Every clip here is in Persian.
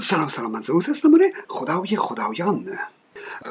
سلام سلام من زوز هستم. آره خدای خدایان.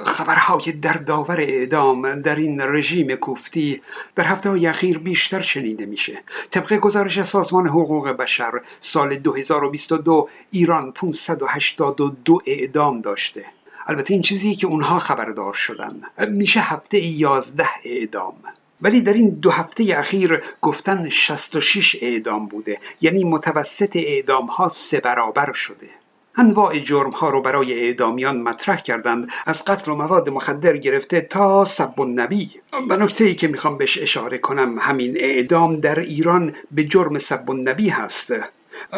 خبرهای دردآور اعدام در این رژیم کوفتی در هفته های اخیر بیشتر شنیده میشه. طبق گزارش سازمان حقوق بشر سال 2022 ایران 582 اعدام داشته. البته این چیزی که اونها خبردار شدن. میشه هفته 11 اعدام. ولی در این دو هفته اخیر گفتن 66 اعدام بوده. یعنی متوسط اعدام ها سه برابر شده. انواع جرم ها رو برای اعدامیان مطرح کردند. از قتل و مواد مخدر گرفته تا سب و نبی و نکته ای که می‌خوام بهش اشاره کنم همین اعدام در ایران به جرم سب و نبی هست.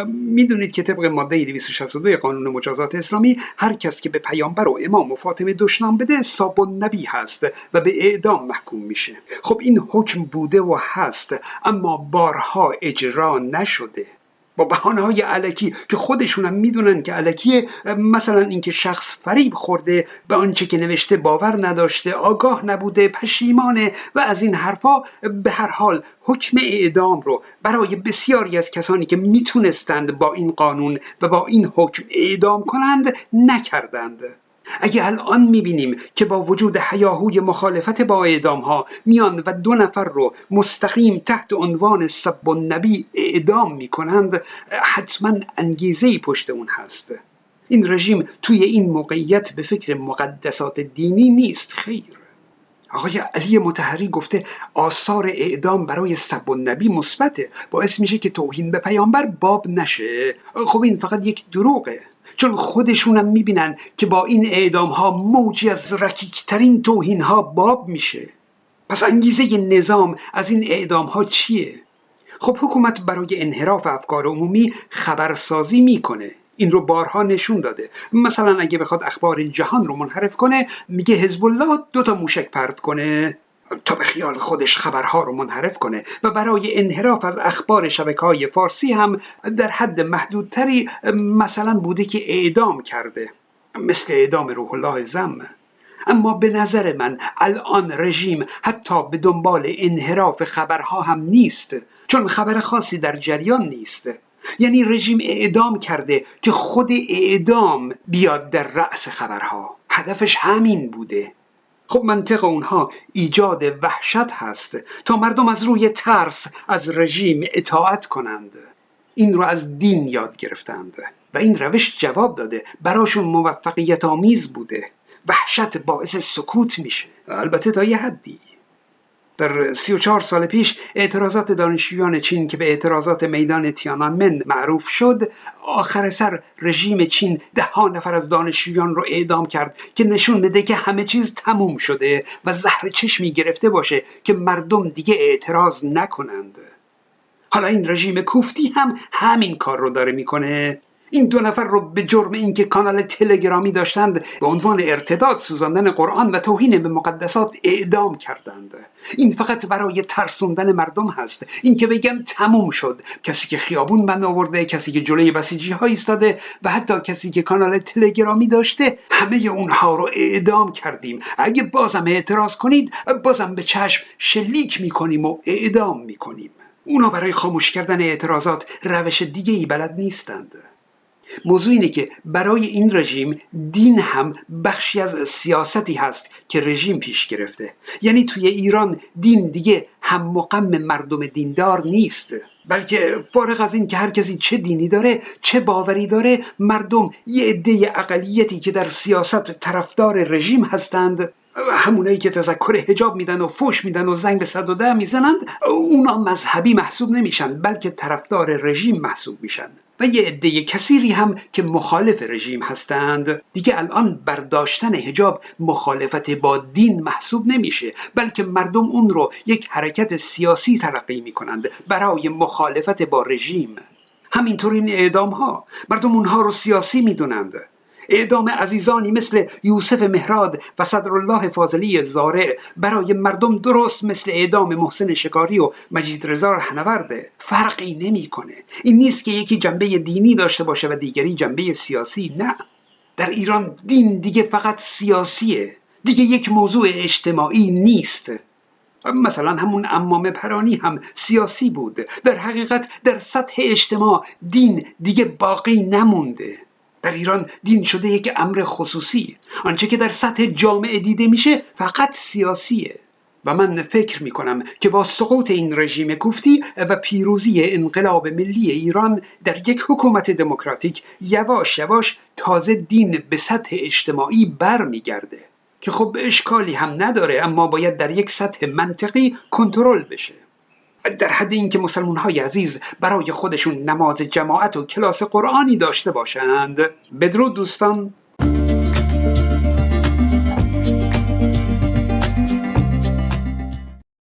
می‌دونید که طبق ماده 262 قانون مجازات اسلامی هر کس که به پیامبر و امام و فاطمه دشنام بده ساب نبی هست و به اعدام محکوم میشه. خب این حکم بوده و هست اما بارها اجرا نشده. با بحانه های علکی که خودشونم می‌دونن که علکیه مثلا اینکه شخص فریب خورده به آنچه که نوشته باور نداشته آگاه نبوده پشیمانه و از این حرفا به هر حال حکم اعدام رو برای بسیاری از کسانی که می‌تونستند با این قانون و با این حکم اعدام کنند نکردند. اگه الان می‌بینیم که با وجود حیاهوی مخالفت با اعدام ها میان و دو نفر رو مستقیم تحت عنوان سب نبی اعدام می‌کنند حتما انگیزه پشت اون هست. این رژیم توی این موقعیت به فکر مقدسات دینی نیست خیر. آقای علی متحری گفته آثار اعدام برای سب و نبی مثبته. باعث میشه که توهین به پیامبر باب نشه. خب این فقط یک دروغه. چون خودشونم می‌بینن که با این اعدام ها موجی از رکیکترین توهین ها باب میشه. پس انگیزه نظام از این اعدام ها چیه؟ خب حکومت برای انحراف افکار عمومی خبرسازی می‌کنه. این رو بارها نشون داده. مثلا اگه بخواد اخبار جهان رو منحرف کنه میگه حزب الله دو تا موشک پرت کنه. تا به خیال خودش خبرها رو منحرف کنه. و برای انحراف از اخبار شبکه های فارسی هم در حد محدودتری مثلا بوده که اعدام کرده. مثل اعدام روح الله زم. اما به نظر من الان رژیم حتی به دنبال انحراف خبرها هم نیست. چون خبر خاصی در جریان نیست. یعنی رژیم اعدام کرده که خود اعدام بیاد در رأس خبرها. هدفش همین بوده. خب منطق اونها ایجاد وحشت هست تا مردم از روی ترس از رژیم اطاعت کنند. این رو از دین یاد گرفتند و این روش جواب داده. براشون موفقیت آمیز بوده. وحشت باعث سکوت میشه. البته تا یه حدی. در 34 سال پیش اعتراضات دانشجویان چین که به اعتراضات میدان تیانانمن معروف شد آخر سر رژیم چین ده ها نفر از دانشجویان رو اعدام کرد که نشون بده که همه چیز تموم شده و زهر چشمی گرفته باشه که مردم دیگه اعتراض نکنند. حالا این رژیم کوفتی هم همین کار رو داره می‌کنه. این دو نفر رو به جرم اینکه کانال تلگرامی داشتند به عنوان ارتداد سوزاندن قرآن و توهین به مقدسات اعدام کردند. این فقط برای ترسوندن مردم هست. این که بگن تموم شد. کسی که خیابون بند آورده کسی که جلوی بسیجی ها ایستاده و حتی کسی که کانال تلگرامی داشته همه اونها رو اعدام کردیم. اگه بازم اعتراض کنید بازم به چشم شلیک می‌کنیم و اعدام می‌کنیم. اونا برای خاموش کردن اعتراضات روش دیگه ای بلد نیستند. موضوع اینه که برای این رژیم دین هم بخشی از سیاستی هست که رژیم پیش گرفته. یعنی توی ایران دین دیگه هم مقم مردم دیندار نیست بلکه فارغ از این که هر کسی چه دینی داره چه باوری داره مردم یه عده اقلیتی که در سیاست طرفدار رژیم هستند همونایی که تذکر هجاب میدن و فوش میدن و زنگ به صد و ده می‌زنند اونا مذهبی محسوب نمیشن بلکه طرفدار رژیم محسوب میشن. و یه عده کثیری هم که مخالف رژیم هستند. دیگه الان برداشتن هجاب مخالفت با دین محسوب نمیشه بلکه مردم اون رو یک حرکت سیاسی تلقی می‌کنند برای مخالفت با رژیم. همینطور این اعدام ها. مردم اونها رو سیاسی می‌دونند. اعدام عزیزانی مثل یوسف مهراد و صدرالله فاضلی زاره برای مردم درست مثل اعدام محسن شکاری و مجید رضا رهنورده. فرقی نمی‌کنه. این نیست که یکی جنبه دینی داشته باشه و دیگری جنبه سیاسی نه. در ایران دین دیگه فقط سیاسیه. دیگه یک موضوع اجتماعی نیست. مثلا همون امام پرانی هم سیاسی بود. در حقیقت در سطح اجتماع دین دیگه باقی نمونده. در ایران دین شده یک امر خصوصی. آنچه که در سطح جامعه دیده میشه فقط سیاسیه. و من فکر می کنم که با سقوط این رژیم کوفتی و پیروزی انقلاب ملی ایران در یک حکومت دموکراتیک یواش یواش تازه دین به سطح اجتماعی برمیگرده. که خب اشکالی هم نداره اما باید در یک سطح منطقی کنترل بشه. در حد اینکه مسلمان های عزیز برای خودشون نماز جماعت و کلاس قرآنی داشته باشند. بدرود دوستان.